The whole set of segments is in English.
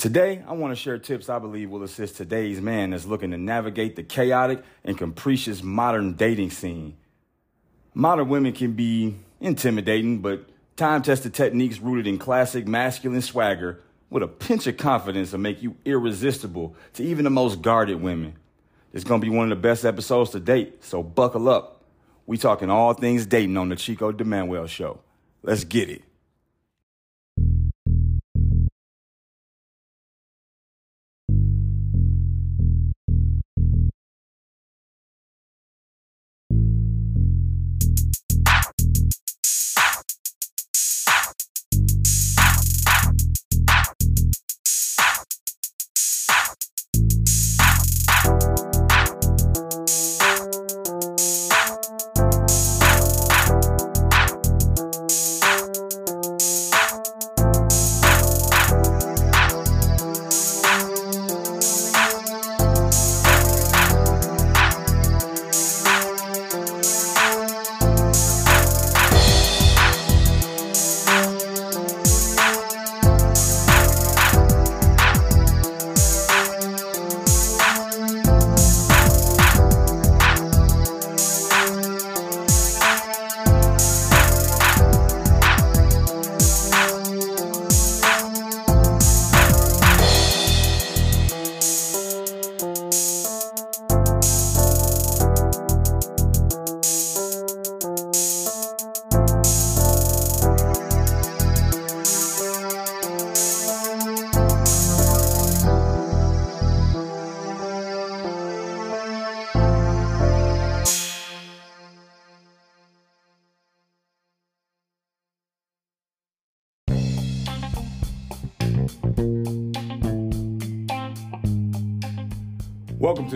Today, I want to share tips I believe will assist today's man that's looking to navigate the chaotic and capricious modern dating scene. Modern women can be intimidating, but time tested techniques rooted in classic masculine swagger with a pinch of confidence will make you irresistible to even the most guarded women. It's going to be one of the best episodes to date, so buckle up. We talking all things dating on the Chico de Manuel show. Let's get it.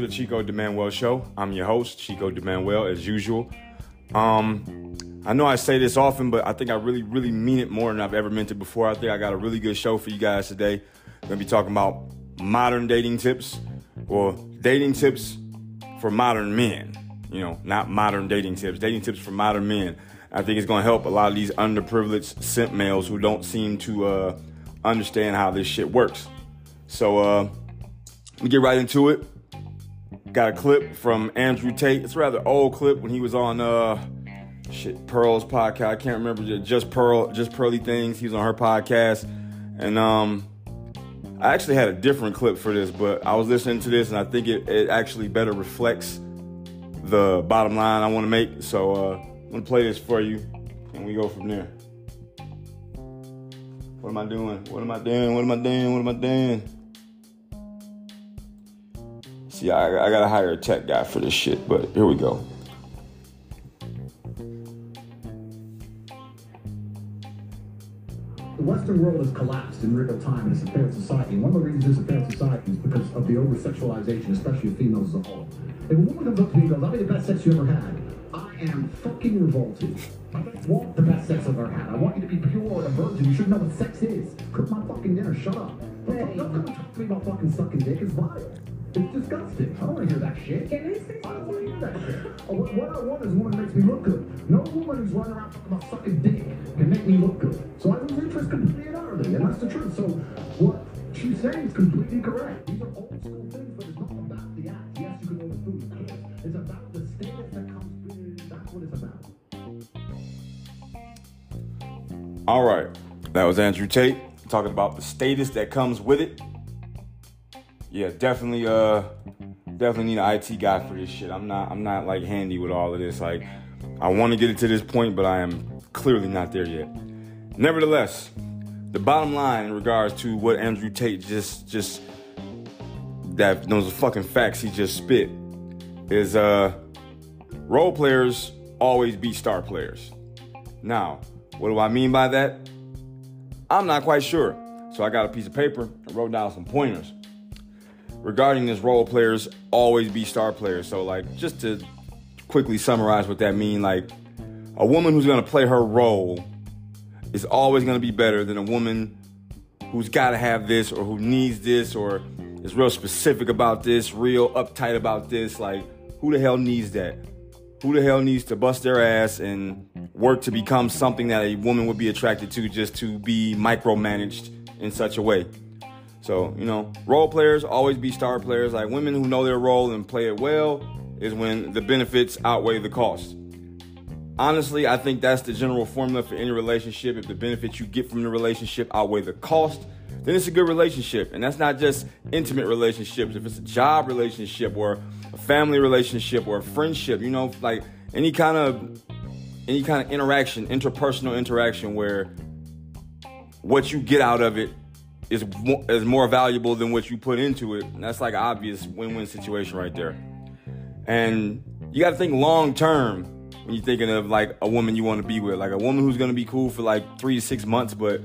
The Chico de Manuel Show. I'm your host, Chico de Manuel, as usual. Um, I know I say this often, but I think I really, really mean it more than I've ever meant it before. I think I got a really good show for you guys today. We're gonna be talking about modern dating tips, or dating tips for modern men. You know, not modern dating tips, dating tips for modern men. I think it's gonna help a lot of these underprivileged simp males who don't seem to uh, understand how this shit works. So, uh, me get right into it got a clip from Andrew Tate. It's a rather old clip when he was on uh shit Pearl's podcast. I can't remember just Pearl, just Pearly Things. He was on her podcast, and um, I actually had a different clip for this, but I was listening to this and I think it, it actually better reflects the bottom line I want to make. So uh, I'm gonna play this for you, and we go from there. What am I doing? What am I doing? What am I doing? What am I doing? See, I, I gotta hire a tech guy for this shit, but here we go. The Western world has collapsed in real time and it's a failed society. And one of the reasons it's a failed society is because of the over sexualization, especially of females as a whole. If a woman comes up to me and goes, I'll be the best sex you ever had, I am fucking revolted. I don't want the best sex I've ever had. I want you to be pure and a virgin. You should know what sex is. Cook my fucking dinner. Shut up. Don't, don't come and talk to me about fucking sucking dick. It's vile. It's disgusting. I don't want to hear that shit. Can I say I don't want to hear that shit. What, what I want is a woman that makes me look good. No woman who's running around talking about sucking dick can make me look good. So I lose interest completely and utterly, and that's the truth. So what she's saying is completely correct. These are old school things, but it's not about the act. Yes, you can order food, of course. It's about the status that comes with it. That's what it's about. All right, that was Andrew Tate talking about the status that comes with it. Yeah, definitely, uh, definitely need an IT guy for this shit. I'm not, I'm not like handy with all of this. Like, I want to get it to this point, but I am clearly not there yet. Nevertheless, the bottom line in regards to what Andrew Tate just, just that those fucking facts he just spit is, uh, role players always beat star players. Now, what do I mean by that? I'm not quite sure. So I got a piece of paper and wrote down some pointers regarding this role players always be star players. So like just to quickly summarize what that mean, like a woman who's gonna play her role is always gonna be better than a woman who's gotta have this or who needs this or is real specific about this, real uptight about this. Like who the hell needs that? Who the hell needs to bust their ass and work to become something that a woman would be attracted to just to be micromanaged in such a way? So, you know, role players always be star players. Like women who know their role and play it well is when the benefits outweigh the cost. Honestly, I think that's the general formula for any relationship. If the benefits you get from the relationship outweigh the cost, then it's a good relationship. And that's not just intimate relationships. If it's a job relationship or a family relationship or a friendship, you know, like any kind of any kind of interaction, interpersonal interaction where what you get out of it is more, is more valuable than what you put into it. And that's like an obvious win-win situation right there. And you got to think long term when you're thinking of like a woman you want to be with, like a woman who's to be cool for like three to six months, but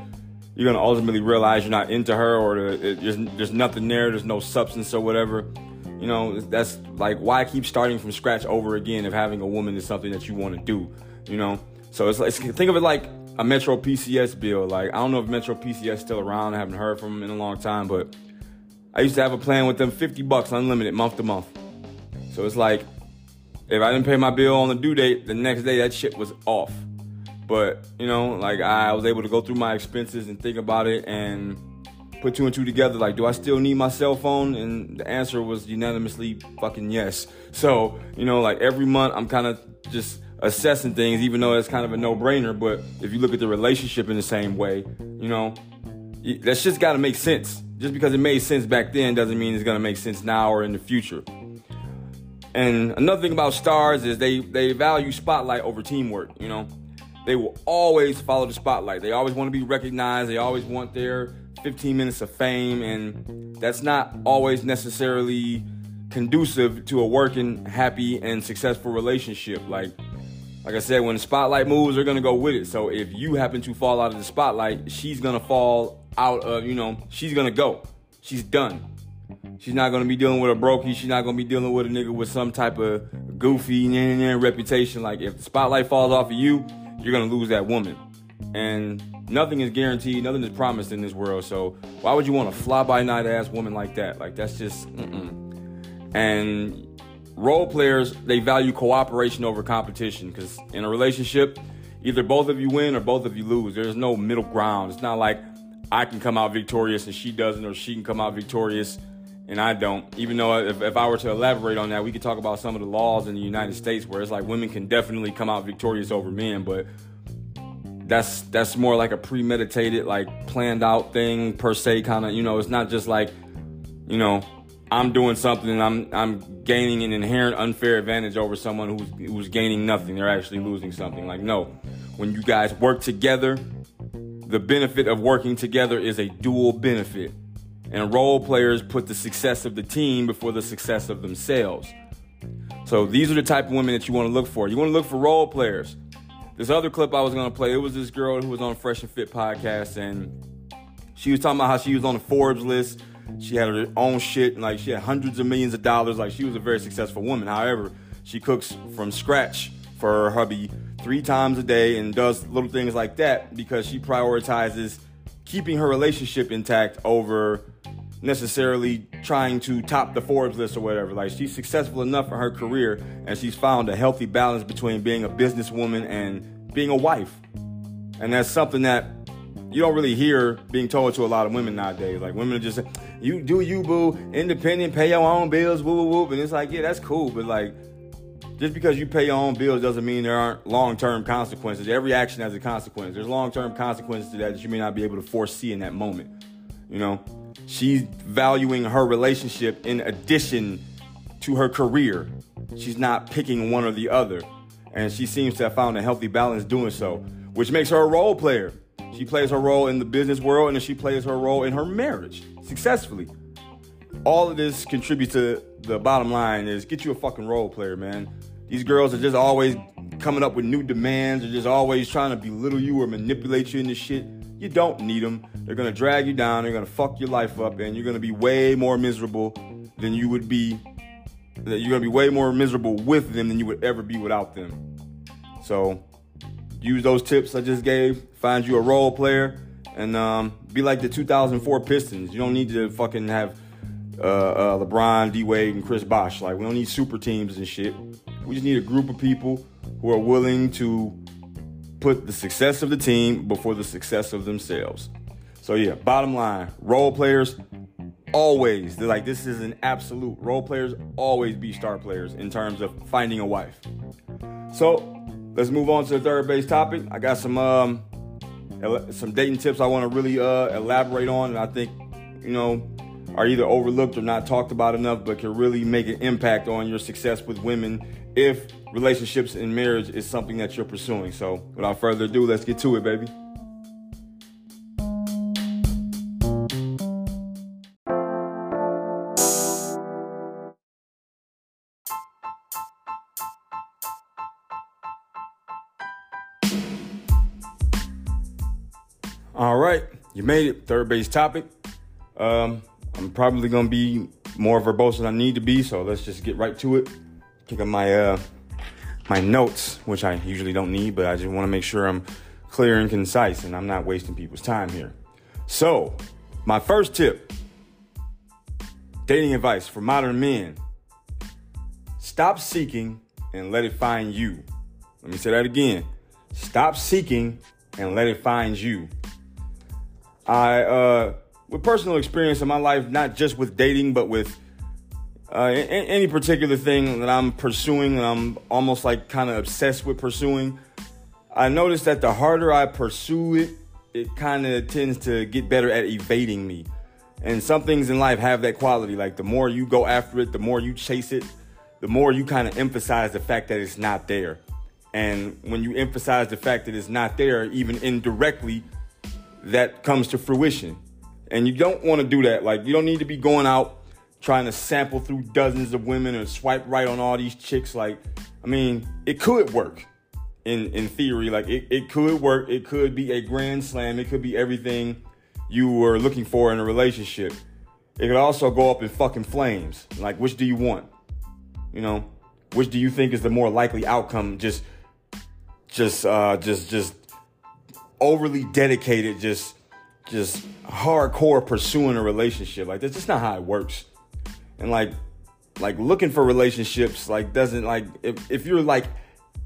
you're to ultimately realize you're not into her or it, there's, there's nothing there, there's no substance or whatever. You know, that's like why keep starting from scratch over again if having a woman is something that you want to do, you know? So it's like, think of it like a Metro PCS bill. Like, I don't know if Metro PCS is still around. I haven't heard from them in a long time, but I used to have a plan with them 50 bucks unlimited month to month. So it's like, if I didn't pay my bill on the due date, the next day that shit was off. But, you know, like I was able to go through my expenses and think about it and put two and two together. Like, do I still need my cell phone? And the answer was unanimously fucking yes. So, you know, like every month I'm kind of just assessing things, even though it's kind of a no brainer. But if you look at the relationship in the same way, you know, that's just got to make sense. Just because it made sense back then doesn't mean it's going to make sense now or in the future. And another thing about stars is they they value spotlight over teamwork. You know, they will always follow the spotlight. They always want to be recognized. They always want their 15 minutes of fame, and that's not always necessarily conducive to a working, happy, and successful relationship. Like like I said, when the spotlight moves, they're gonna go with it. So if you happen to fall out of the spotlight, she's gonna fall out of, you know, she's gonna go. She's done. She's not gonna be dealing with a brokey. She's not gonna be dealing with a nigga with some type of goofy nah, nah, nah, reputation. Like if the spotlight falls off of you, you're gonna lose that woman. And nothing is guaranteed, nothing is promised in this world. So why would you want a fly by night ass woman like that? Like that's just. Mm-mm. And role players they value cooperation over competition because in a relationship either both of you win or both of you lose. There's no middle ground. It's not like i can come out victorious and she doesn't or she can come out victorious and i don't. Even though if, if i were to elaborate on that we could talk about some of the laws in the united states where it's like women can definitely come out victorious over men but that's that's more like a premeditated like planned out thing per se kind of you know it's not just like you know I'm doing something and I'm I'm gaining an inherent unfair advantage over someone who's who's gaining nothing. They're actually losing something. Like no, when you guys work together, the benefit of working together is a dual benefit. And role players put the success of the team before the success of themselves. So these are the type of women that you want to look for. You want to look for role players. This other clip I was going to play, it was this girl who was on Fresh and Fit podcast and she was talking about how she was on the Forbes list she had her own shit, and like she had hundreds of millions of dollars. Like she was a very successful woman. However, she cooks from scratch for her hubby three times a day and does little things like that because she prioritizes keeping her relationship intact over necessarily trying to top the Forbes list or whatever. Like she's successful enough in her career and she's found a healthy balance between being a businesswoman and being a wife. And that's something that you don't really hear being told to a lot of women nowadays. Like women are just you do you boo, independent, pay your own bills, woo woo woo. And it's like, yeah, that's cool, but like just because you pay your own bills doesn't mean there aren't long-term consequences. Every action has a consequence. There's long-term consequences to that that you may not be able to foresee in that moment. You know, she's valuing her relationship in addition to her career. She's not picking one or the other. And she seems to have found a healthy balance doing so, which makes her a role player. She plays her role in the business world and then she plays her role in her marriage successfully. All of this contributes to the bottom line is get you a fucking role player, man. These girls are just always coming up with new demands. They're just always trying to belittle you or manipulate you into shit. You don't need them. They're gonna drag you down. They're gonna fuck your life up, and you're gonna be way more miserable than you would be. That you're gonna be way more miserable with them than you would ever be without them. So use those tips I just gave. Find you a role player and um, be like the 2004 Pistons. You don't need to fucking have uh, uh, LeBron, D Wade, and Chris Bosh. Like we don't need super teams and shit. We just need a group of people who are willing to put the success of the team before the success of themselves. So yeah, bottom line, role players always, they're like, this is an absolute. Role players always be star players in terms of finding a wife. So let's move on to the third base topic. I got some um, some dating tips I want to really uh, elaborate on, and I think you know are either overlooked or not talked about enough, but can really make an impact on your success with women if relationships and marriage is something that you're pursuing. So without further ado, let's get to it, baby. You made it. Third base topic. Um, I'm probably gonna be more verbose than I need to be, so let's just get right to it. Kick up my uh, my notes, which I usually don't need, but I just want to make sure I'm clear and concise, and I'm not wasting people's time here. So, my first tip: dating advice for modern men. Stop seeking and let it find you. Let me say that again. Stop seeking and let it find you. I, uh, with personal experience in my life, not just with dating, but with uh, any particular thing that I'm pursuing and I'm almost like kind of obsessed with pursuing, I noticed that the harder I pursue it, it kind of tends to get better at evading me. And some things in life have that quality. Like the more you go after it, the more you chase it, the more you kind of emphasize the fact that it's not there. And when you emphasize the fact that it's not there, even indirectly, that comes to fruition. And you don't want to do that. Like, you don't need to be going out trying to sample through dozens of women or swipe right on all these chicks. Like, I mean, it could work in, in theory. Like, it, it could work. It could be a grand slam. It could be everything you were looking for in a relationship. It could also go up in fucking flames. Like, which do you want? You know, which do you think is the more likely outcome? Just, just, uh, just, just overly dedicated, just just hardcore pursuing a relationship. Like that's just not how it works. And like like looking for relationships like doesn't like if, if you're like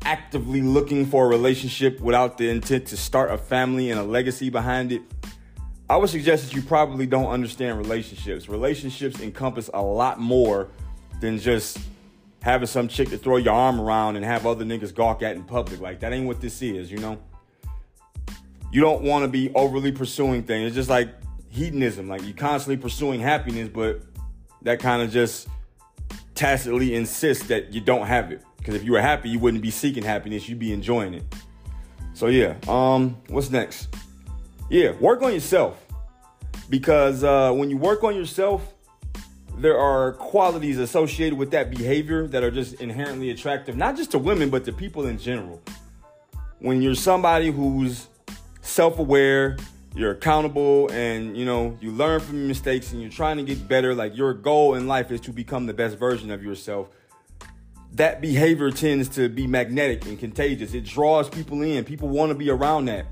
actively looking for a relationship without the intent to start a family and a legacy behind it, I would suggest that you probably don't understand relationships. Relationships encompass a lot more than just having some chick to throw your arm around and have other niggas gawk at in public. Like that ain't what this is, you know? You don't want to be overly pursuing things. It's just like hedonism. Like you constantly pursuing happiness, but that kind of just tacitly insists that you don't have it. Because if you were happy, you wouldn't be seeking happiness. You'd be enjoying it. So yeah. Um, what's next? Yeah, work on yourself. Because uh, when you work on yourself, there are qualities associated with that behavior that are just inherently attractive, not just to women, but to people in general. When you're somebody who's self-aware, you're accountable and you know, you learn from your mistakes and you're trying to get better, like your goal in life is to become the best version of yourself. That behavior tends to be magnetic and contagious. It draws people in. People want to be around that.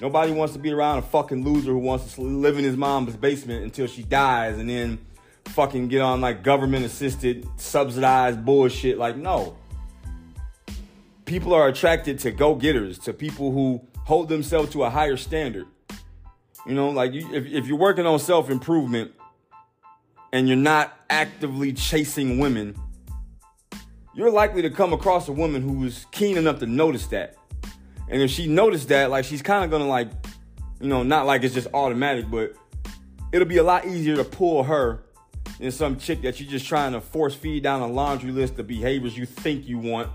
Nobody wants to be around a fucking loser who wants to live in his mom's basement until she dies and then fucking get on like government assisted, subsidized bullshit. Like, no. People are attracted to go getters, to people who hold themselves to a higher standard. You know, like you, if, if you're working on self improvement and you're not actively chasing women, you're likely to come across a woman who's keen enough to notice that. And if she noticed that, like she's kind of gonna like, you know, not like it's just automatic, but it'll be a lot easier to pull her than some chick that you're just trying to force feed down a laundry list of behaviors you think you want.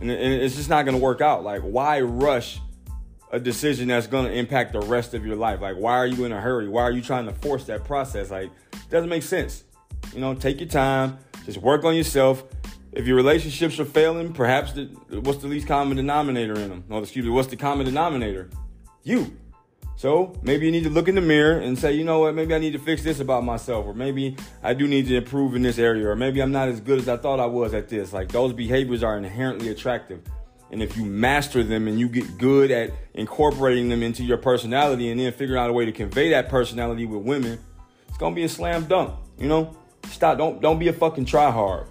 And it's just not gonna work out. Like, why rush a decision that's going to impact the rest of your life. Like, why are you in a hurry? Why are you trying to force that process? Like, doesn't make sense. You know, take your time, just work on yourself. If your relationships are failing, perhaps the, what's the least common denominator in them? No, excuse me, what's the common denominator? You. So maybe you need to look in the mirror and say, you know what, maybe I need to fix this about myself, or maybe I do need to improve in this area, or maybe I'm not as good as I thought I was at this. Like those behaviors are inherently attractive. And if you master them and you get good at incorporating them into your personality and then figuring out a way to convey that personality with women, it's gonna be a slam dunk. You know? Stop. Don't don't be a fucking try hard.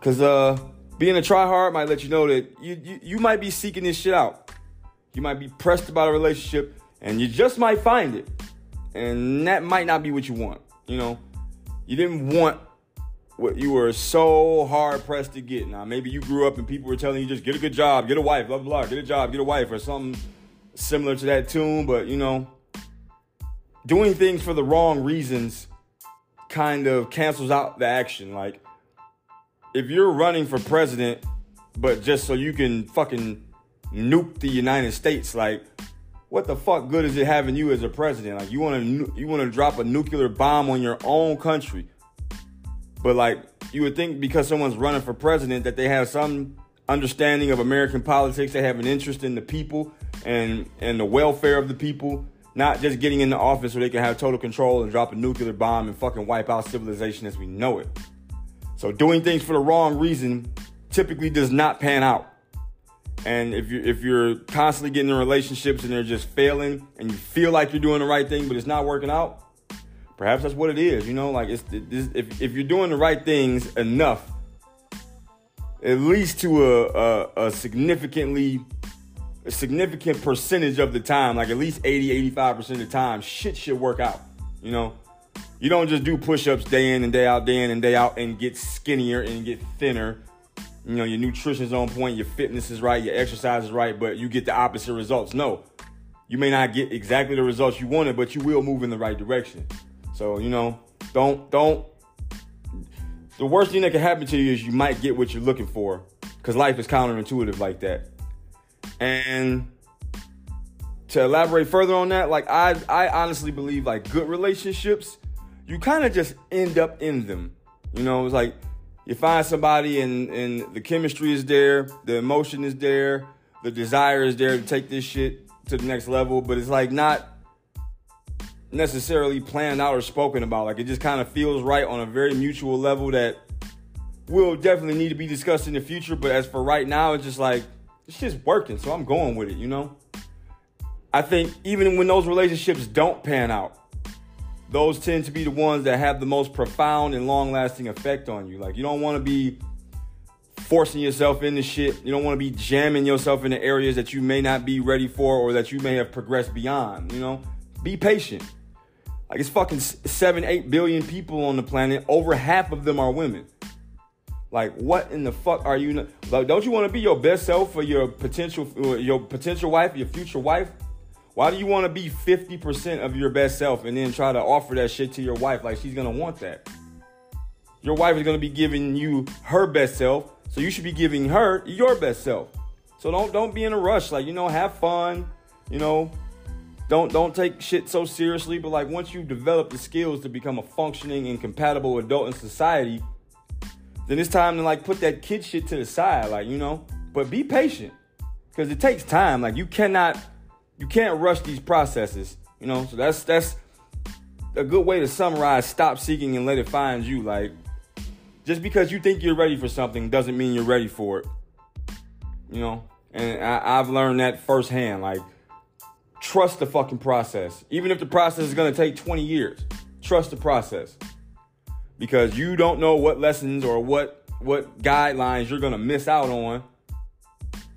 Cause uh being a try hard might let you know that you, you you might be seeking this shit out. You might be pressed about a relationship and you just might find it. and that might not be what you want. You know, you didn't want what you were so hard pressed to get. Now, maybe you grew up and people were telling you just get a good job, get a wife, blah, blah, blah, get a job, get a wife, or something similar to that tune. But, you know, doing things for the wrong reasons kind of cancels out the action. Like, if you're running for president, but just so you can fucking nuke the United States, like, what the fuck good is it having you as a president? Like, you want to you want to drop a nuclear bomb on your own country? But like you would think because someone's running for president that they have some understanding of American politics, they have an interest in the people and and the welfare of the people, not just getting into office so they can have total control and drop a nuclear bomb and fucking wipe out civilization as we know it. So doing things for the wrong reason typically does not pan out. And if you if you're constantly getting in relationships and they're just failing and you feel like you're doing the right thing but it's not working out, Perhaps that's what it is. You know, like it's, it's if if you're doing the right things enough, at least to a, a, a significantly a significant percentage of the time, like at least 80, 85% of the time, shit should work out. You know, you don't just do push-ups day in and day out, day in and day out, and get skinnier and get thinner. You know, your nutrition's on point, your fitness is right, your exercise is right, but you get the opposite results. No, you may not get exactly the results you wanted, but you will move in the right direction. So, you know, don't, don't, the worst thing that can happen to you is you might get what you're looking for because life is counterintuitive like that. And to elaborate further on that, like I, I honestly believe like good relationships, you kind of just end up in them. You know, it's like you find somebody and and the chemistry is there, the emotion is there, the desire is there to take this shit to the next level, but it's like not necessarily planned out or spoken about. Like it just kind of feels right on a very mutual level that will definitely need to be discussed in the future. But as for right now, it's just like it's just working, so I'm going with it. You know, I think even when those relationships don't pan out, those tend to be the ones that have the most profound and long-lasting effect on you. Like you don't want to be forcing yourself into shit. You don't want to be jamming yourself into areas that you may not be ready for or that you may have progressed beyond. You know, be patient. Like it's fucking seven, eight billion people on the planet. Over half of them are women. Like, what in the fuck are you? Like, don't you want to be your best self for your potential, your potential wife, your future wife? Why do you want to be 50% of your best self and then try to offer that shit to your wife? Like, she's gonna want that. Your wife is gonna be giving you her best self, so you should be giving her your best self. So don't don't be in a rush. Like, you know, have fun. You know, don't don't take shit so seriously, but like once you develop the skills to become a functioning and compatible adult in society, then it's time to like put that kid shit to the side, like, you know, but be patient. Cause it takes time. Like you cannot you can't rush these processes, you know? So that's that's a good way to summarize stop seeking and let it find you. Like just because you think you're ready for something doesn't mean you're ready for it. You know? And I, I've learned that firsthand. Like trust the fucking process. Even if the process is gonna take 20 years, trust the process. Because you don't know what lessons or what what guidelines you're gonna miss out on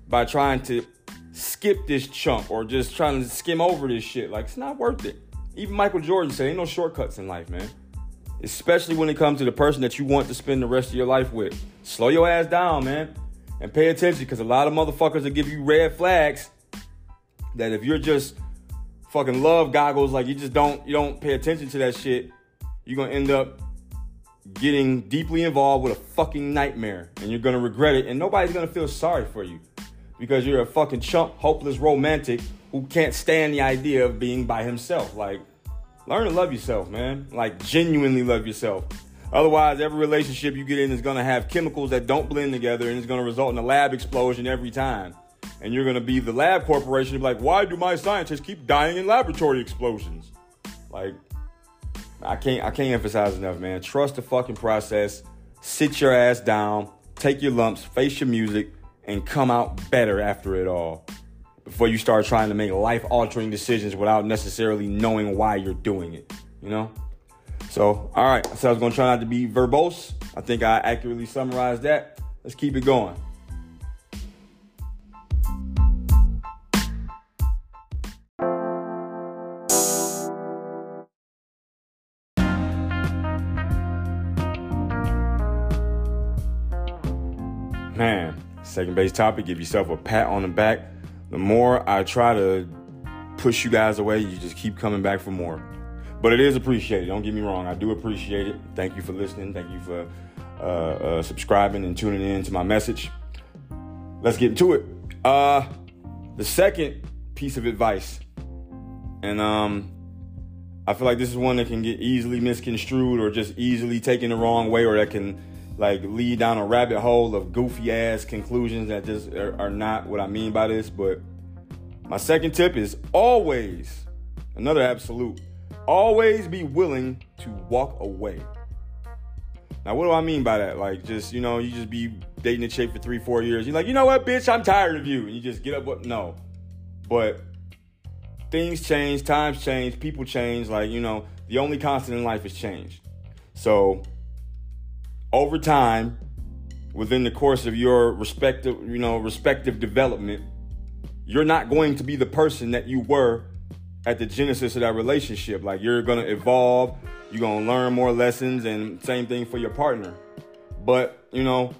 by trying to skip this chunk or just trying to skim over this shit. Like it's not worth it. Even Michael Jordan said, ain't no shortcuts in life, man. Especially when it comes to the person that you want to spend the rest of your life with. Slow your ass down, man. And pay attention because a lot of motherfuckers will give you red flags that if you're just fucking love goggles, like you just don't you don't pay attention to that shit, you're gonna end up getting deeply involved with a fucking nightmare and you're gonna regret it and nobody's gonna feel sorry for you because you're a fucking chump, hopeless romantic who can't stand the idea of being by himself. Like, learn to love yourself, man. Like, genuinely love yourself. Otherwise, every relationship you get in is gonna have chemicals that don't blend together and it's gonna result in a lab explosion every time and you're going to be the lab corporation be like, why do my scientists keep dying in laboratory explosions? Like, I can't I can't emphasize enough, man. Trust the fucking process. Sit your ass down, take your lumps, face your music, and come out better after it all. Before you start trying to make life altering decisions without necessarily knowing why you're doing it. You know? So, all right. So I was gonna try not to be verbose. I think I accurately summarized that. Let's keep it going. Second base topic, give yourself a pat on the back. The more I try to push you guys away, you just keep coming back for more. But it is appreciated. Don't get me wrong. I do appreciate it. Thank you for listening. Thank you for uh, uh, subscribing and tuning in to my message. Let's get into it. Uh, the second piece of advice, and um, I feel like this is one that can get easily misconstrued or just easily taken the wrong way, or that can like lead down a rabbit hole of goofy ass conclusions that just are, are not what I mean by this. But my second tip is always another absolute. Always be willing to walk away. Now, what do I mean by that? Like, just, you know, you just be dating a chick for three, four years. You're like, you know what, bitch, I'm tired of you. And you just get up. What? No. But things change, times change, people change. Like, you know, the only constant in life is change. So, over time, within the course of your respective, you know, respective development, you're not going to be the person that you were at the genesis of that relationship. Like you're gonna evolve, you're gonna learn more lessons, and same thing for your partner. But you know,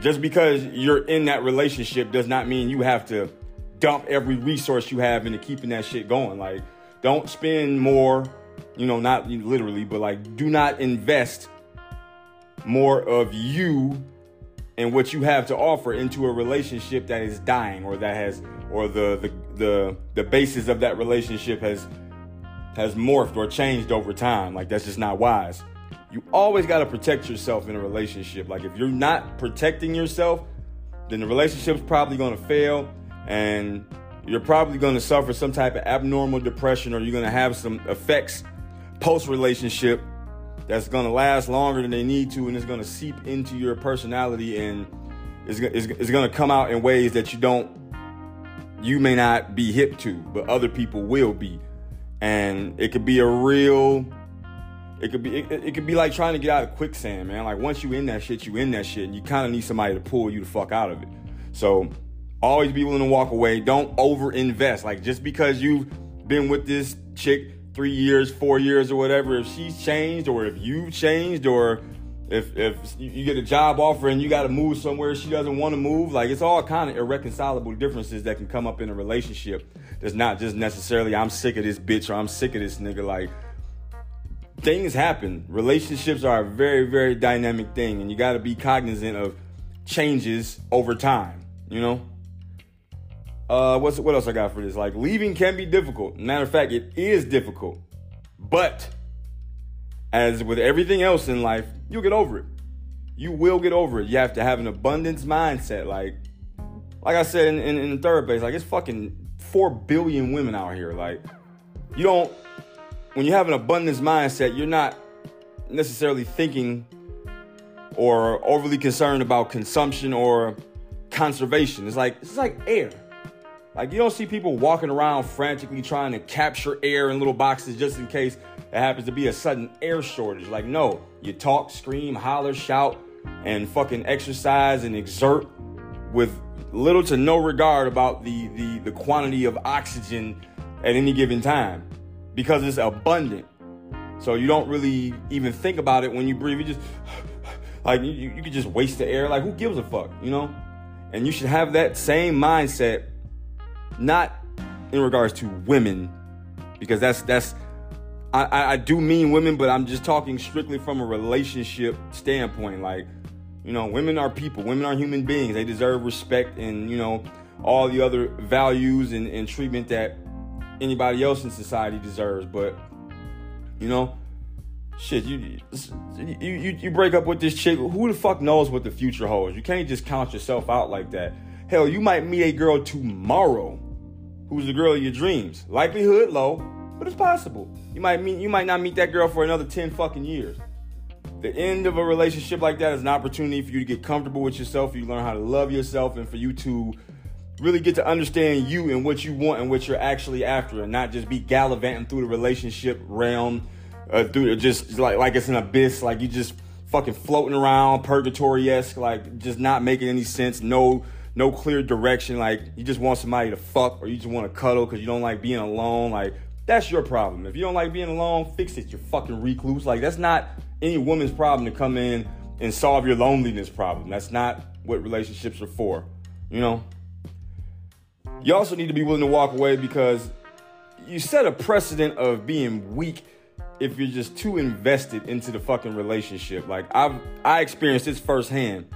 just because you're in that relationship does not mean you have to dump every resource you have into keeping that shit going. Like, don't spend more, you know, not literally, but like, do not invest more of you and what you have to offer into a relationship that is dying or that has or the the the, the basis of that relationship has has morphed or changed over time. Like that's just not wise. You always got to protect yourself in a relationship. Like if you're not protecting yourself then the relationship's probably going to fail and you're probably going to suffer some type of abnormal depression or you're going to have some effects post relationship that's going to last longer than they need to and it's going to seep into your personality and it's, is, is going to come out in ways that you don't you may not be hip to but other people will be. And it could be a real it could be it, it could be like trying to get out of quicksand man. Like once you in that shit you in that shit and you kind of need somebody to pull you the fuck out of it. So always be willing to walk away. Don't over invest. Like just because you've been with this chick three years, four years, or whatever, if she's changed or if you've changed or if if you get a job offer and you got to move somewhere she doesn't want to move, like it's all kind of irreconcilable differences that can come up in a relationship. that's not just necessarily I'm sick of this bitch or I'm sick of this nigga. Like things happen. Relationships are a very very dynamic thing, and you got to be cognizant of changes over time. You know. Uh, what's what else I got for this? Like leaving can be difficult. Matter of fact, it is difficult. But as with everything else in life, you'll get over it. You will get over it. You have to have an abundance mindset. Like, like I said in, in, in the third place, like it's fucking four billion women out here. Like, you don't when you have an abundance mindset, you're not necessarily thinking or overly concerned about consumption or conservation. It's like it's like air. Like you don't see people walking around frantically trying to capture air in little boxes just in case it happens to be a sudden air shortage. Like no, you talk, scream, holler, shout, and fucking exercise and exert with little to no regard about the the, the quantity of oxygen at any given time because it's abundant. So you don't really even think about it when you breathe. You just like you, you could just waste the air. Like who gives a fuck, you know? And you should have that same mindset not in regards to women, because that's that's I, I do mean women, but I'm just talking strictly from a relationship standpoint. Like, you know, women are people, women are human beings. They deserve respect and, you know, all the other values and, and treatment that anybody else in society deserves. But, you know, shit, you, you you you break up with this chick. Who the fuck knows what the future holds? You can't just count yourself out like that. Hell, you might meet a girl tomorrow who's the girl of your dreams. Likelihood low, but it's possible. You might meet you might not meet that girl for another 10 fucking years. The end of a relationship like that is an opportunity for you to get comfortable with yourself, you learn how to love yourself, and for you to really get to understand you and what you want and what you're actually after, and not just be gallivanting through the relationship realm, uh, through just like like it's an abyss, like you just fucking floating around purgatory esque, like just not making any sense. No no clear direction. Like you just want somebody to fuck or you just want to cuddle because you don't like being alone. Like that's your problem. If you don't like being alone, fix it. You're fucking recluse. Like that's not any woman's problem to come in and solve your loneliness problem. That's not what relationships are for, you know? You also need to be willing to walk away because you set a precedent of being weak if you're just too invested into the fucking relationship. Like I've I experienced this firsthand,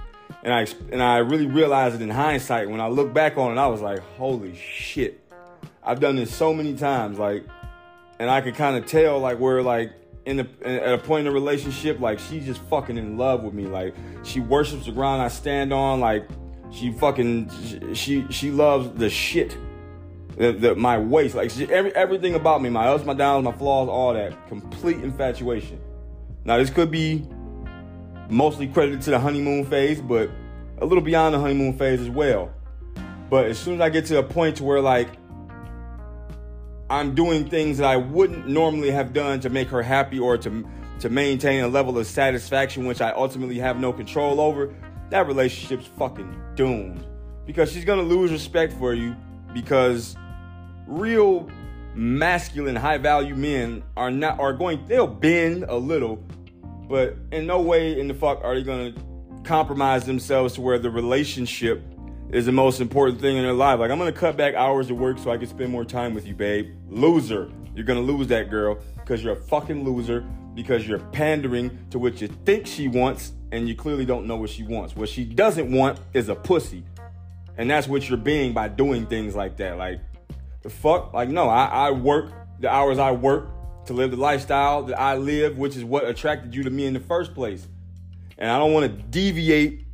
and I and I really realized it in hindsight. When I look back on it, I was like, holy shit! I've done this so many times, like, and I could kind of tell like where like in the at a point in the relationship, like she's just fucking in love with me. Like she worships the ground I stand on. Like she fucking she she loves the shit the, the, my waist, like every everything about me, my ups, my downs, my flaws, all that, complete infatuation. Now this could be mostly credited to the honeymoon phase, but a little beyond the honeymoon phase as well. But as soon as I get to a point to where like I'm doing things that I wouldn't normally have done to make her happy or to to maintain a level of satisfaction which I ultimately have no control over, that relationship's fucking doomed. Because she's gonna lose respect for you because real masculine high value men are not are going they'll bend a little but in no way in the fuck are they to compromise themselves to where the relationship is the most important thing in their life. Like i'm to cut back hours of work so i can spend more time with you babe. Loser. You're to lose that girl because you're a fucking loser because you're pandering to what you think she wants and you clearly don't know what she wants. What she doesn't want is a pussy. And that's what you're being by doing things like that. Like the fuck? Like, no, I, I work the hours I work to live the lifestyle that I live, which is what attracted you to me in the first place. And I don't want to deviate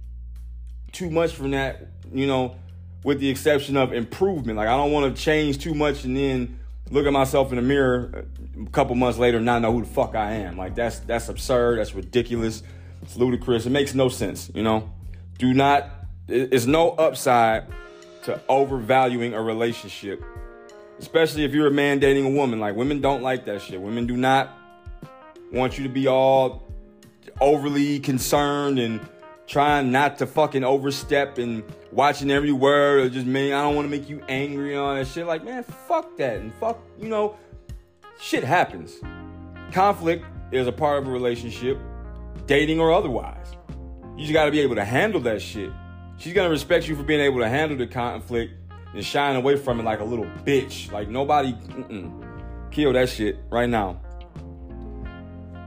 too much from that, you know, with the exception of improvement. Like, I don't want to change too much and then look at myself in the mirror uh, a couple months later and not know who the fuck I am. Like, that's that's absurd. That's ridiculous. It's ludicrous. It makes no sense, you know? Do not, it's no upside to overvaluing a relationship especially if you're a man dating a woman. Like women don't like that shit. Women do not want you to be all overly concerned and trying not to fucking overstep and watching every word or just man, I don't want to make you angry on that shit. Like, man, fuck that. And fuck, you know, shit happens. Conflict is a part of a relationship, dating or otherwise. You just gotta be able to handle that shit. She's gonna respect you for being able to handle the conflict and shying away from it like a little bitch. Like nobody, kill that shit right now.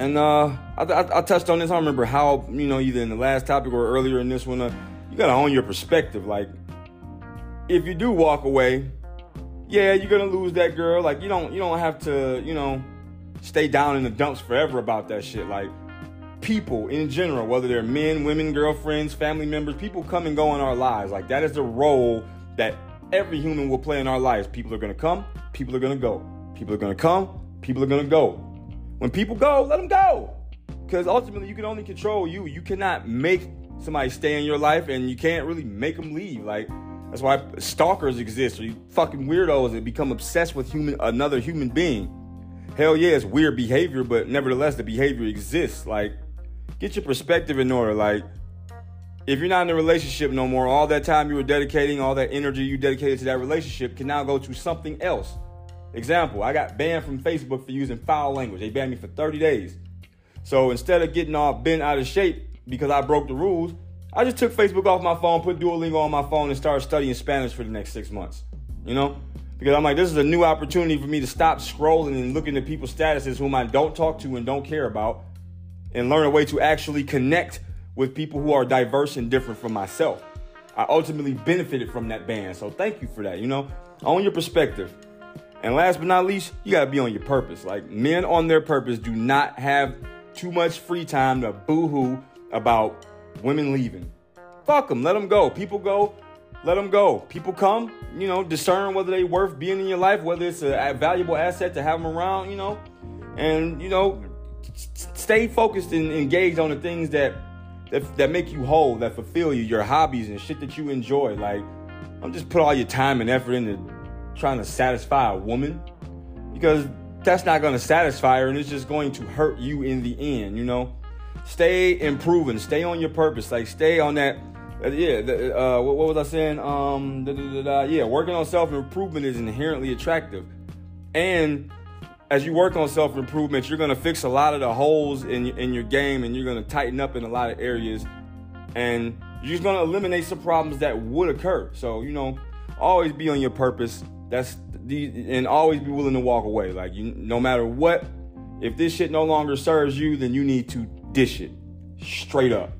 And uh, I, I, I, touched on this. I don't remember how you know either in the last topic or earlier in this one. Uh, you gotta own your perspective. Like, if you do walk away, yeah, you're gonna lose that girl. Like, you don't you don't have to you know stay down in the dumps forever about that shit. Like, people in general, whether they're men, women, girlfriends, family members, people come and go in our lives. Like, that is the role that every human will play in our lives. People are going to come, people are going to go. People are going to come, people are going to go. When people go, let them go. Because ultimately, you can only control you. You cannot make somebody stay in your life, and you can't really make them leave. Like, that's why stalkers exist, or you fucking weirdos that become obsessed with human another human being. Hell yeah, it's weird behavior, but nevertheless, the behavior exists. Like, get your perspective in order. Like, if you're not in a relationship no more, all that time you were dedicating, all that energy you dedicated to that relationship can now go to something else. Example, I got banned from Facebook for using foul language. They banned me for 30 days. So instead of getting all bent out of shape because I broke the rules, I just took Facebook off my phone, put Duolingo on my phone, and started studying Spanish for the next six months. You know? Because I'm like, this is a new opportunity for me to stop scrolling and looking at people's statuses whom I don't talk to and don't care about and learn a way to actually connect with people who are diverse and different from myself. I ultimately benefited from that band. So thank you for that. You know, own your perspective. And last but not least, you gotta be on your purpose. Like men on their purpose do not have too much free time to boo-hoo about women leaving. Fuck them, let them go. People go, let them go. People come, you know, discern whether they worth being in your life, whether it's a valuable asset to have them around, you know, and you know, stay focused and engaged on the things that that, that make you whole, that fulfill you, your hobbies and shit that you enjoy. Like, don't just put all your time and effort into trying to satisfy a woman because that's not going to satisfy her and it's just going to hurt you in the end, you know? Stay improving, stay on your purpose, like stay on that. Uh, yeah, the, uh, what, what, was I saying? Um, da, da, da, yeah, working on self improvement is inherently attractive, and as you work on self improvement, you're gonna fix a lot of the holes in in your game, and you're gonna tighten up in a lot of areas, and you're just gonna eliminate some problems that would occur. So you know, always be on your purpose. That's the and always be willing to walk away. Like you, no matter what, if this shit no longer serves you, then you need to dish it straight up.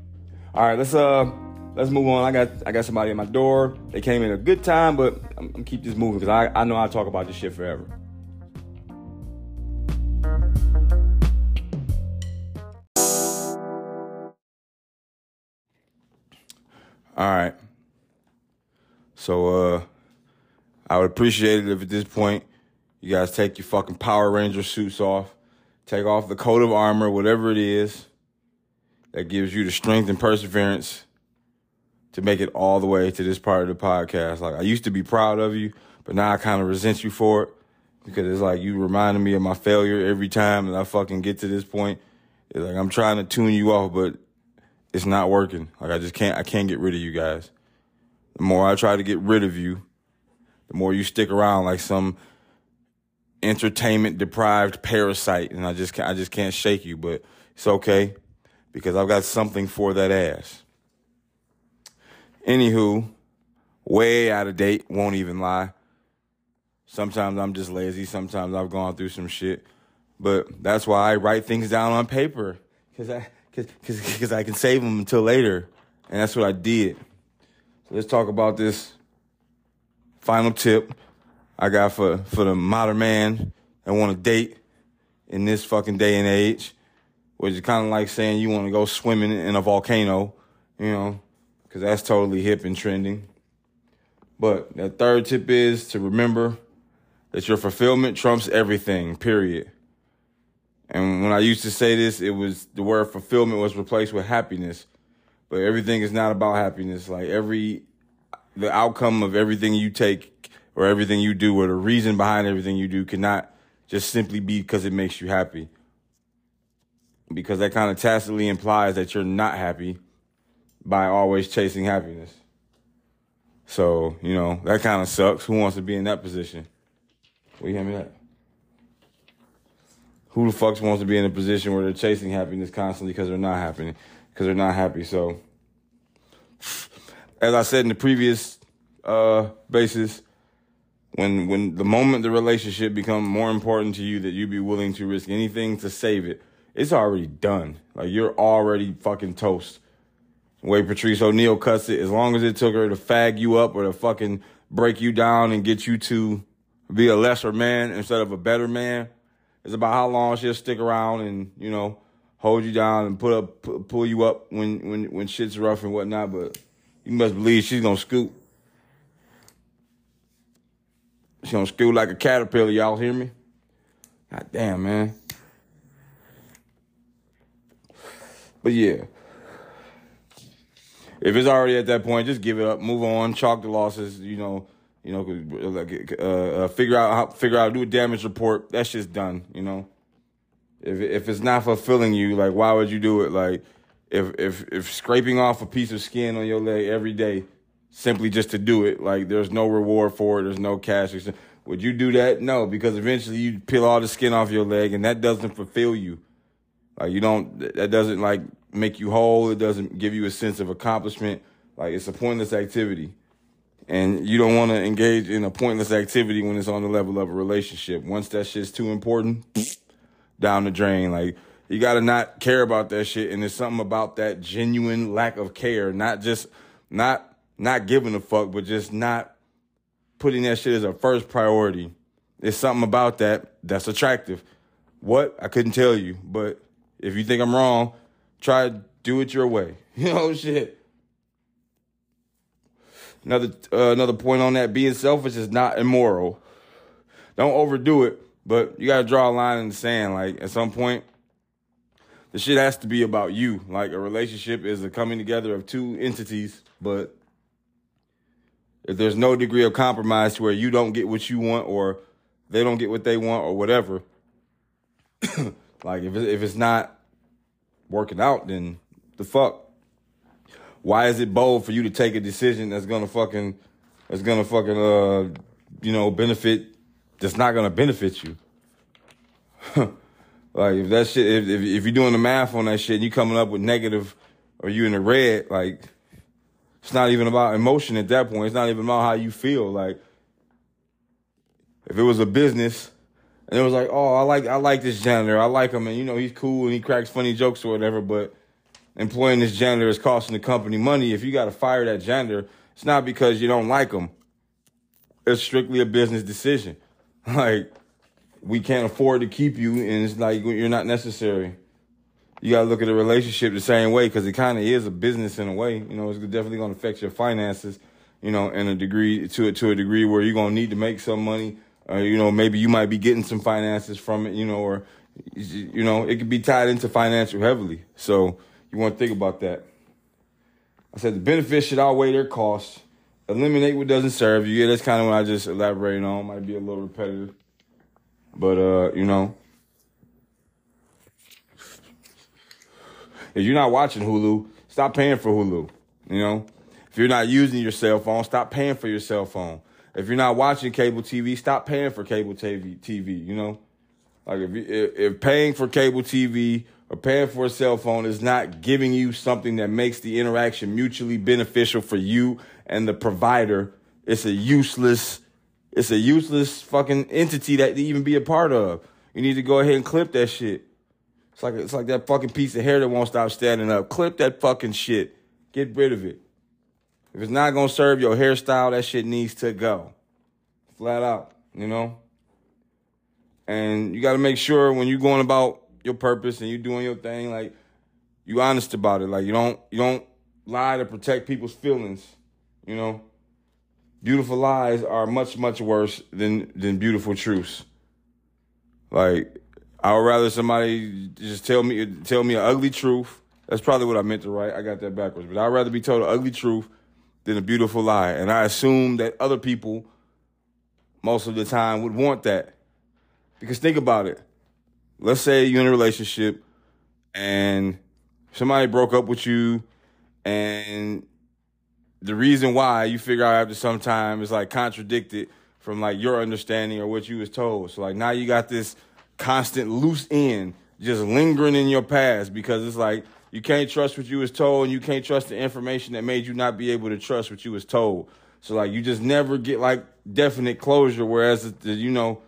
All right, let's uh let's move on. I got I got somebody at my door. They came in a good time, but I'm, I'm keep this moving because I, I know I talk about this shit forever. All right. So uh I would appreciate it if at this point you guys take your fucking Power Ranger suits off, take off the coat of armor, whatever it is that gives you the strength and perseverance to make it all the way to this part of the podcast. Like I used to be proud of you, but now I kind of resent you for it because it's like you reminding me of my failure every time that I fucking get to this point. It's like I'm trying to tune you off, but it's not working. Like I just can't I can't get rid of you guys. The more I try to get rid of you, the more you stick around like some entertainment deprived parasite and I just I just can't shake you, but it's okay because I've got something for that ass. Anywho, way out of date, won't even lie. Sometimes I'm just lazy, sometimes I've gone through some shit, but that's why I write things down on paper cuz I because I can save them until later. And that's what I did. So let's talk about this final tip I got for, for the modern man that want to date in this fucking day and age, which is kind of like saying you want to go swimming in a volcano, you know, because that's totally hip and trending. But the third tip is to remember that your fulfillment trumps everything, period. And when I used to say this, it was the word fulfillment was replaced with happiness. But everything is not about happiness. Like every, the outcome of everything you take or everything you do or the reason behind everything you do cannot just simply be because it makes you happy. Because that kind of tacitly implies that you're not happy by always chasing happiness. So, you know, that kind of sucks. Who wants to be in that position? Will you hear me that? Who the fuck wants to be in a position where they're chasing happiness constantly because they're not happy because they're not happy so. As i said in the previous uh basis when when the moment the relationship become more important to you that you be willing to risk anything to save it it's already done. Like you're already fucking toast. The way Patrice O'Neal cuts it as long as it took her to fag you up or to fucking break you down and get you to be a lesser man instead of a better man it's about how long she'll stick around and you know hold you down and put up pull you up when when when shit's rough and whatnot. But you must believe she's gonna scoot. She's gonna scoot like a caterpillar. Y'all hear me? God damn, man. But yeah. If it's already at that point, just give it up, move on, chalk the losses, you know, you know, like uh, uh, figure out how figure out do a damage report. That's just done. You know, if if it's not fulfilling you, like why would you do it? Like if if if scraping off a piece of skin on your leg every day simply just to do it, like there's no reward for it, there's no cash. Would you do that? No, because eventually you peel all the skin off your leg, and that doesn't fulfill you. Like you don't. That doesn't like make you whole. It doesn't give you a sense of accomplishment. Like it's a pointless activity. And you don't want to engage in a pointless activity when it's on the level of a relationship. Once that shit's too important, down the drain. Like you got to not care about that shit. And there's something about that genuine lack of care, not just not not giving a fuck, but just not putting that shit as a first priority. There's something about that that's attractive. What? I couldn't tell you, but if you think I'm wrong, try do it your way. You know, shit. Another uh, another point on that: being selfish is not immoral. Don't overdo it, but you gotta draw a line in the sand. Like at some point, the shit has to be about you. Like a relationship is a coming together of two entities, but if there's no degree of compromise to where you don't get what you want or they don't get what they want or whatever, like if if it's not working out, then the fuck why is it bold for you to take a decision that's gonna fucking that's gonna fucking uh you know benefit that's not gonna benefit you? like if that shit, if, if if you're doing the math on that shit, and you coming up with negative, or you in the red, like it's not even about emotion at that point. It's not even about how you feel. Like if it was a business and it was like, oh, I like I like this janitor, I like him, and you know he's cool and he cracks funny jokes or whatever, but employing this janitor is costing the company money. If you got to fire that janitor, it's not because you don't like him. It's strictly a business decision. Like we can't afford to keep you, and it's like you're not necessary. You gotta look at the relationship the same way because it kind of is a business in a way. You know, it's definitely gonna affect your finances. You know, in a degree to to a degree where you're gonna need to make some money. Uh, you know, maybe you might be getting some finances from it. You know, or you know, it could be tied into financial heavily. So you want to think about that. I said the benefits should outweigh their costs. Eliminate what doesn't serve you. Yeah, that's kind of what I just elaborated on. Might be a little repetitive. But uh, you know, if you're not watching Hulu, stop paying for Hulu. You know, if you're not using your cell phone, stop paying for your cell phone. If you're not watching cable TV, stop paying for cable TV. TV, you know, like if, if if paying for cable TV or paying for a cell phone is not giving you something that makes the interaction mutually beneficial for you and the provider, it's a useless it's a useless fucking entity that to even be a part of. You need to go ahead and clip that shit. It's like it's like that fucking piece of hair that won't stop standing up. Clip that fucking shit. Get rid of it. If it's not gonna serve your hairstyle, that shit needs to go. Flat out, you know? And you gotta make sure when you're going about your purpose and you're doing your thing, like you honest about it. Like you don't you don't lie to protect people's feelings, you know? beautiful lies are much much worse than than beautiful truths. Like I would rather somebody just tell me tell me an ugly truth. That's probably what I meant to write. I got that backwards, but I'd rather be told an ugly truth than a beautiful lie. And I assume that other people most of the time would want that. Because think about it. Let's say you're in a relationship and somebody broke up with you and the reason why you figure out after some time is like contradicted from like your understanding or what you was told. So like now you got this constant loose end just lingering in your past because it's like you can't trust what you was told and you can't trust the information that made you not be able to trust what you was told. So like you just never get like definite closure. Whereas the, you know,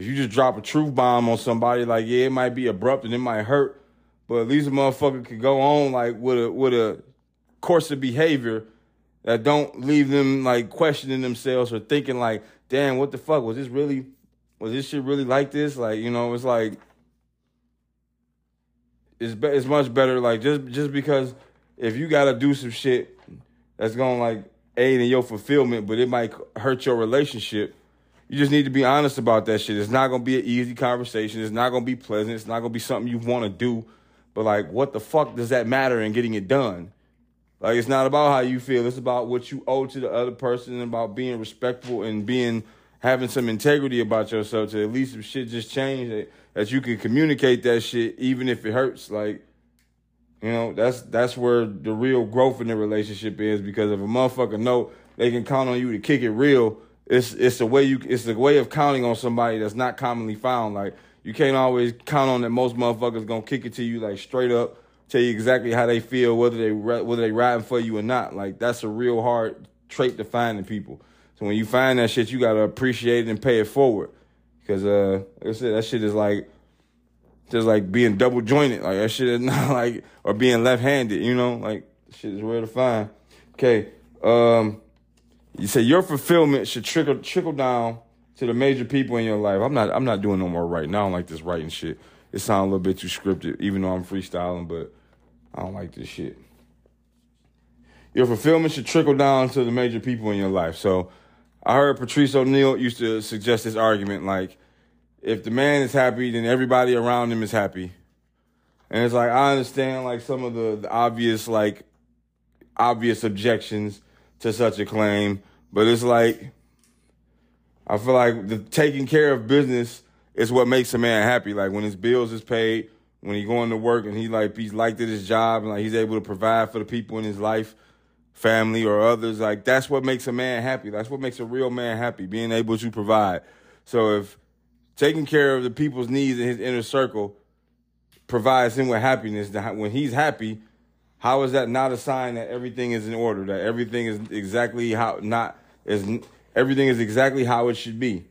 if you just drop a truth bomb on somebody, like yeah, it might be abrupt and it might hurt, but at least a motherfucker could go on like with a with a course of behavior that don't leave them like questioning themselves or thinking like, damn, what the fuck was this really? Was this shit really like this? Like, you know, it's like it's be- it's much better like just just because if you gotta do some shit that's gonna like aid in your fulfillment, but it might hurt your relationship. You just need to be honest about that shit. It's not gonna be an easy conversation. It's not gonna be pleasant. It's not gonna be something you want to do. But like, what the fuck does that matter in getting it done? Like it's not about how you feel. It's about what you owe to the other person and about being respectful and being having some integrity about yourself to at least if shit just change that, that you can communicate that shit even if it hurts. Like, you know, that's that's where the real growth in the relationship is because if a motherfucker know they can count on you to kick it real, it's it's a way you it's a way of counting on somebody that's not commonly found. Like you can't always count on that most motherfuckers gonna kick it to you like straight up tell you exactly how they feel, whether they whether they riding for you or not. Like that's a real hard trait to find in people. So when you find that shit, you gotta appreciate it and pay it forward. Because uh, like I said, that shit is like just like being double jointed. Like that shit is not like or being left handed. You know, like shit is rare to find. Okay, um, you say your fulfillment should trickle trickle down to the major people in your life. I'm not I'm not doing no more writing. I don't like this writing shit. It sounds a little bit too scripted, even though I'm freestyling, but I don't like this shit. Your fulfillment should trickle down to the major people in your life. So I heard Patrice O'Neal used to suggest this argument like, if the man is happy, then everybody around him is happy. And it's like, I understand like some of the, the obvious, like, obvious objections to such a claim, but it's like, I feel like the taking care of business is what makes a man happy. Like when his bills is paid, when he going to work and he like he's liked at his job and like he's able to provide for the people in his life, family or others. Like that's what makes a man happy. That's what makes a real man happy, being able to provide. So if taking care of the people's needs in his inner circle provides him with happiness. When he's happy, how is that not a sign that everything is in order? That everything is exactly how not is everything is exactly how it should be.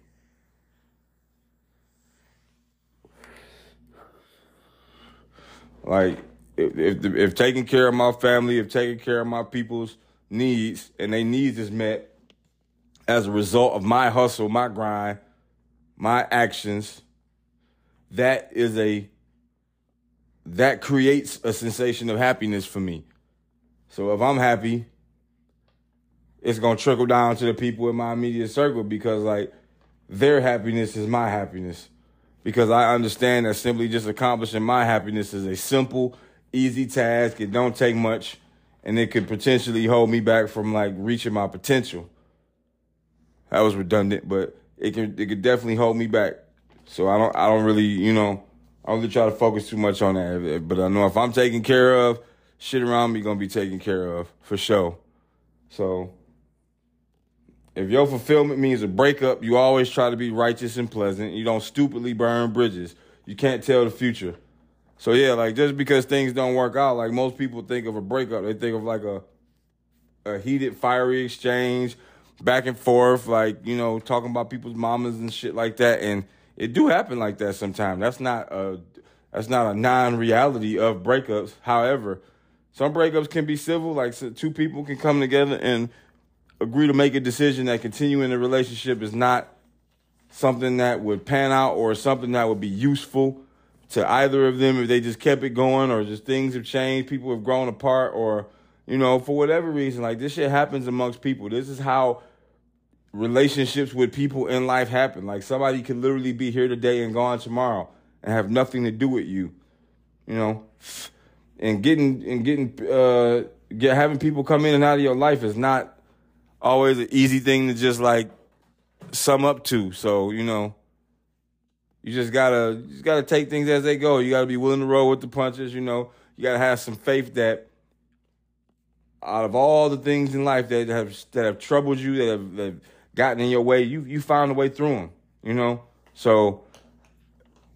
Like if, if if taking care of my family, if taking care of my people's needs, and their needs is met as a result of my hustle, my grind, my actions, that is a that creates a sensation of happiness for me. So if I'm happy, it's gonna trickle down to the people in my immediate circle because like their happiness is my happiness. Because I understand that simply just accomplishing my happiness is a simple, easy task. It don't take much and it could potentially hold me back from like reaching my potential. That was redundant, but it can it could definitely hold me back. So I don't I don't really, you know, I don't really try to focus too much on that. Eh, but I know if I'm taken care of, shit around me gonna be taken care of for sure. So if your fulfillment means a breakup, you always try to be righteous and pleasant. You don't stupidly burn bridges. You can't tell the future. So yeah, like just because things don't work out, like most people think of a breakup, they think of like a a heated, fiery exchange, back and forth, like you know, talking about people's mamas and shit like that. And it do happen like that sometimes. That's not a that's not a non-reality of breakups. However, some breakups can be civil. Like two people can come together and agree to make a decision that continuing the relationship is not something that would pan out or something that would be useful to either of them if they just kept it going or just things have changed, people have grown apart or, you know, for whatever reason. Like this shit happens amongst people. This is how relationships with people in life happen. Like somebody could literally be here today and gone tomorrow and have nothing to do with you. You know? And getting and getting uh get having people come in and out of your life is not always an easy thing to just like sum up to. So, you know, you just gotta you just gotta take things as they go. You gotta be willing to roll with the punches. You know, you gotta have some faith that out of all the things in life that have that have troubled you, that have, that have gotten in your way, you you found a way through them. You know, so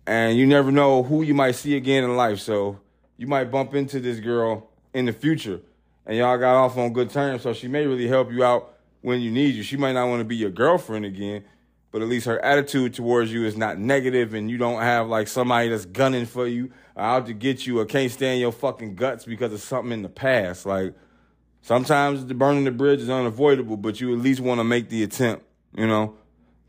and you never know who you might see again in life. So you might bump into this girl in the future, and y'all got off on good terms. So she may really help you out when you need you. She might not want to be your girlfriend again, but at least her attitude towards you is not negative and you don't have like somebody that's gunning for you or out to get you or can't stand your fucking guts because of something in the past. Like sometimes the burning the bridge is unavoidable, but you at least want to make the attempt, you know,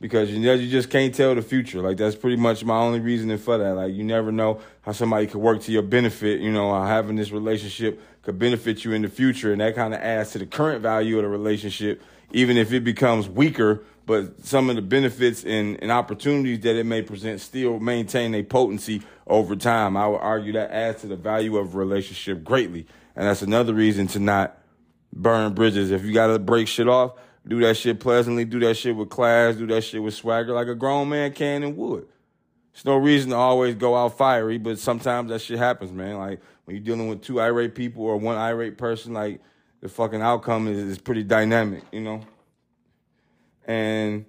because you you just can't tell the future. Like that's pretty much my only reasoning for that. Like you never know how somebody could work to your benefit, you know, how having this relationship could benefit you in the future and that kind of adds to the current value of the relationship even if it becomes weaker but some of the benefits and, and opportunities that it may present still maintain a potency over time. I would argue that adds to the value of a relationship greatly. And that's another reason to not burn bridges. If you got to break shit off, do that shit pleasantly, do that shit with class, do that shit with swagger like a grown man can and would. There's no reason to always go out fiery, but sometimes that shit happens, man. Like when you're dealing with two irate people or one irate person, like the fucking outcome is, is pretty dynamic, you know? And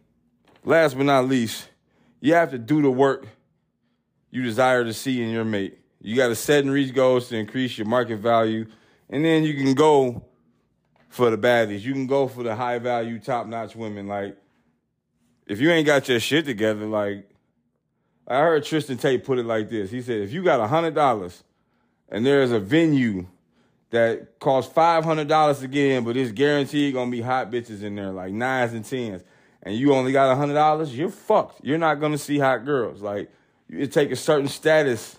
last but not least, you have to do the work you desire to see in your mate. You got to set and reach goals to increase your market value. And then you can go for the baddies. You can go for the high value, top notch women. Like, if you ain't got your shit together, like, I heard Tristan Tate put it like this. He said, if you got a $100 and there's a venue that costs five hundred dollars to get in, but it's guaranteed gonna be hot bitches in there, like nines and tens, and you only got a hundred dollars, you're fucked. You're not gonna see hot girls. Like it take a certain status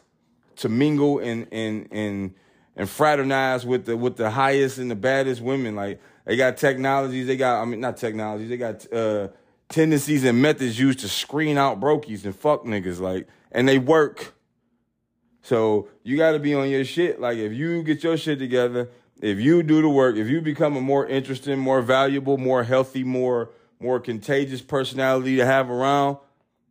to mingle and and and and fraternize with the with the highest and the baddest women. Like they got technologies, they got I mean not technologies, they got uh, tendencies and methods used to screen out brokies and fuck niggas. Like and they work. So you got to be on your shit. Like if you get your shit together, if you do the work, if you become a more interesting, more valuable, more healthy, more more contagious personality to have around,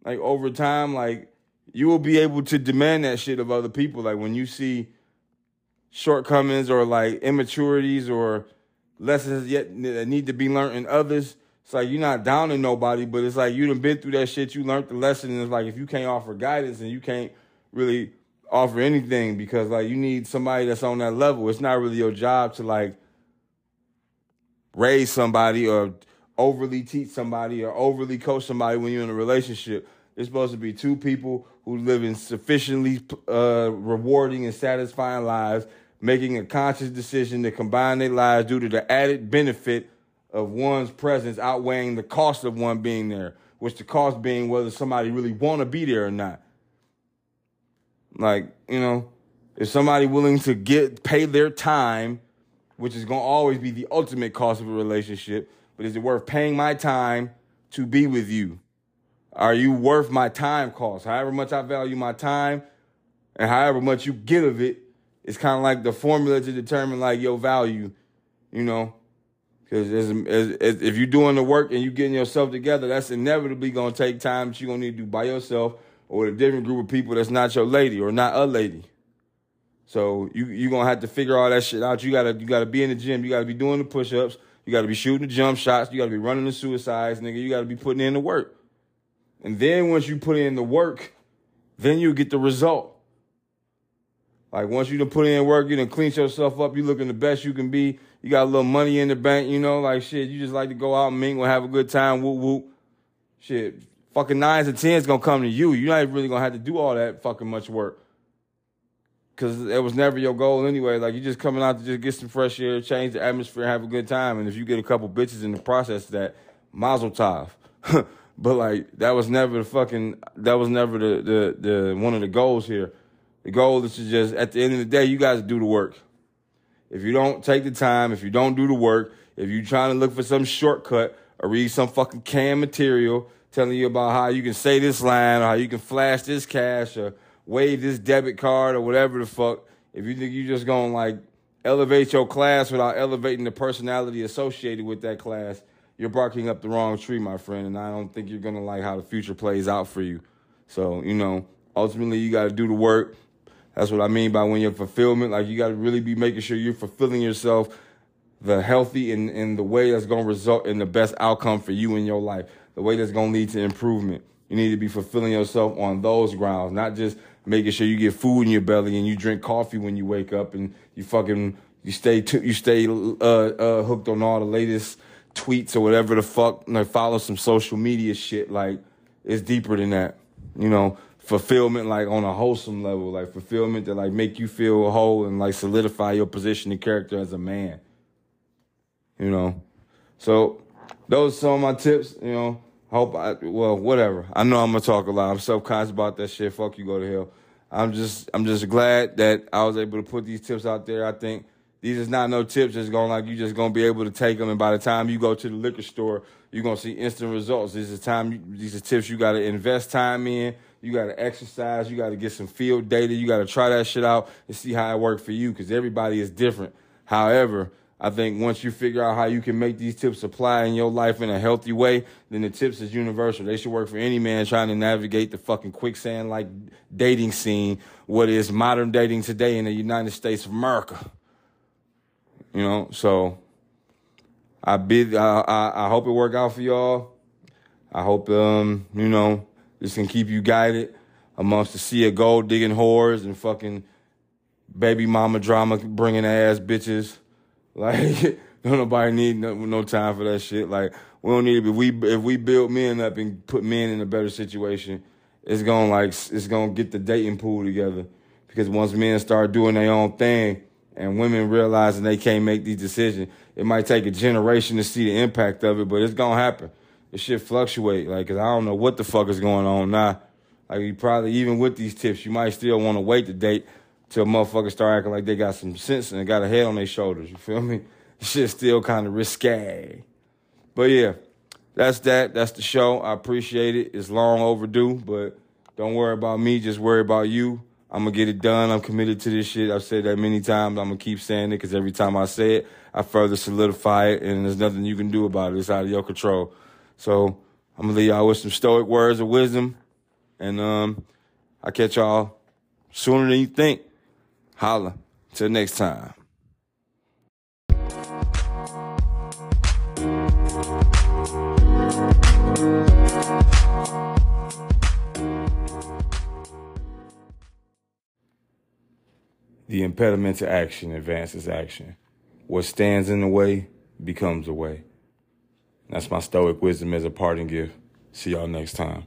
like over time, like you will be able to demand that shit of other people. Like when you see shortcomings or like immaturities or lessons yet that need to be learned in others, it's like you're not down to nobody, but it's like you done been through that shit. You learned the lesson. And it's like if you can't offer guidance and you can't really offer anything because like you need somebody that's on that level. It's not really your job to like raise somebody or overly teach somebody or overly coach somebody when you're in a relationship. It's supposed to be two people who live in sufficiently uh, rewarding and satisfying lives, making a conscious decision to combine their lives due to the added benefit of one's presence outweighing the cost of one being there, which the cost being whether somebody really want to be there or not. Like, you know, if somebody willing to get pay their time, which is going to always be the ultimate cost of a relationship, but is it worth paying my time to be with you? Are you worth my time cost? However much I value my time and however much you get of it, it's kind of like the formula to determine like your value, you know? Because if you're doing the work and you're getting yourself together, that's inevitably to take time that you're to need to do by yourself or a different group of people that's not your lady or not a lady. So you you're gonna have to figure all that shit out. You gotta you gotta be in the gym. You gotta be doing the push ups. You gotta be shooting the jump shots. You gotta be running the suicides, nigga. You gotta be putting in the work. And then once you put in the work, then you get the result. Like once you done put in work, you done clean yourself up. You looking the best you can be. You got a little money in the bank. You know, like shit. You just like to go out and mingle, have a good time. Whoop whoop. Shit, fucking nines and tens gonna come to you. You're not really gonna have to do all that fucking much work. Cause it was never your goal anyway. Like you just coming out to just get some fresh air, change the atmosphere, have a good time. And if you get a couple bitches in the process of that, mazel tov. but like that was never the fucking that was never the, the the one of the goals here. The goal is to just at the end of the day, you guys do the work. If you don't take the time, if you don't do the work, if you're trying to look for some shortcut or read some fucking canned material telling you about how you can say this line or how you can flash this cash or wave this debit card or whatever the fuck, if you think you're just gonna like elevate your class without elevating the personality associated with that class, you're barking up the wrong tree, my friend. And I don't think you're gonna like how the future plays out for you. So, you know, ultimately you gotta do the work. That's what I mean by when you're fulfillment. Like you gotta really be making sure you're fulfilling yourself the healthy in, in the way that's gonna result in the best outcome for you in your life the way that's going to lead to improvement. You need to be fulfilling yourself on those grounds, not just making sure you get food in your belly and you drink coffee when you wake up and you fucking you stay t- you stay uh, uh, hooked on all the latest tweets or whatever the fuck. Like follow some social media shit. Like it's deeper than that. You know, fulfillment like on a wholesome level, like fulfillment that like make you feel whole and like solidify your position and character as a man. You know, so those are some of my tips. You know, hope I well whatever. I know I'm gonna talk a lot. I'm self conscious about that shit. Fuck you, go to hell. I'm just I'm just glad that I was able to put these tips out there. I think these is not no tips that's going like you just gonna be able to take them, and by the time you go to the liquor store, you're gonna see instant results. This is time. These are tips you got to invest time in. You got to exercise. You got to get some field data. You got to try that shit out and see how it works for you because everybody is different. However, I think once you figure out how you can make these tips apply in your life in a healthy way, then the tips is universal. They should work for any man trying to navigate the fucking quicksand like dating scene, what is modern dating today in the United States of America. You know, so I bid. I, I, I hope it work out for y'all. I hope um you know this can keep you guided amongst the sea of gold digging whores and fucking baby mama drama bringing ass bitches like, don't nobody need no, no time for that shit. Like, we don't need if we if we build men up and put men in a better situation, it's gonna like it's gonna get the dating pool together. Because once men start doing their own thing and women realizing they can't make these decisions, it might take a generation to see the impact of it, but it's gonna happen. It shit fluctuate. Like, cause I don't know what the fuck is going on now. Like, you probably even with these tips, you might still want to wait to date till motherfuckers start acting like they got some sense and got a head on their shoulders. You feel me? This Shit's still kind of risque. But yeah, that's that. That's the show. I appreciate it. It's long overdue, but don't worry about me. Just worry about you. I'm gonna get it done. I'm committed to this shit. I've said that many times. I'm gonna keep saying it because every time I say it, I further solidify it, and there's nothing you can do about it. It's out of your control. So I'm gonna leave y'all with some stoic words of wisdom, and um, I catch y'all sooner than you think. Holla. Till next time. The impediment to action advances action. What stands in the way becomes a way. That's my stoic wisdom as a parting gift. See y'all next time.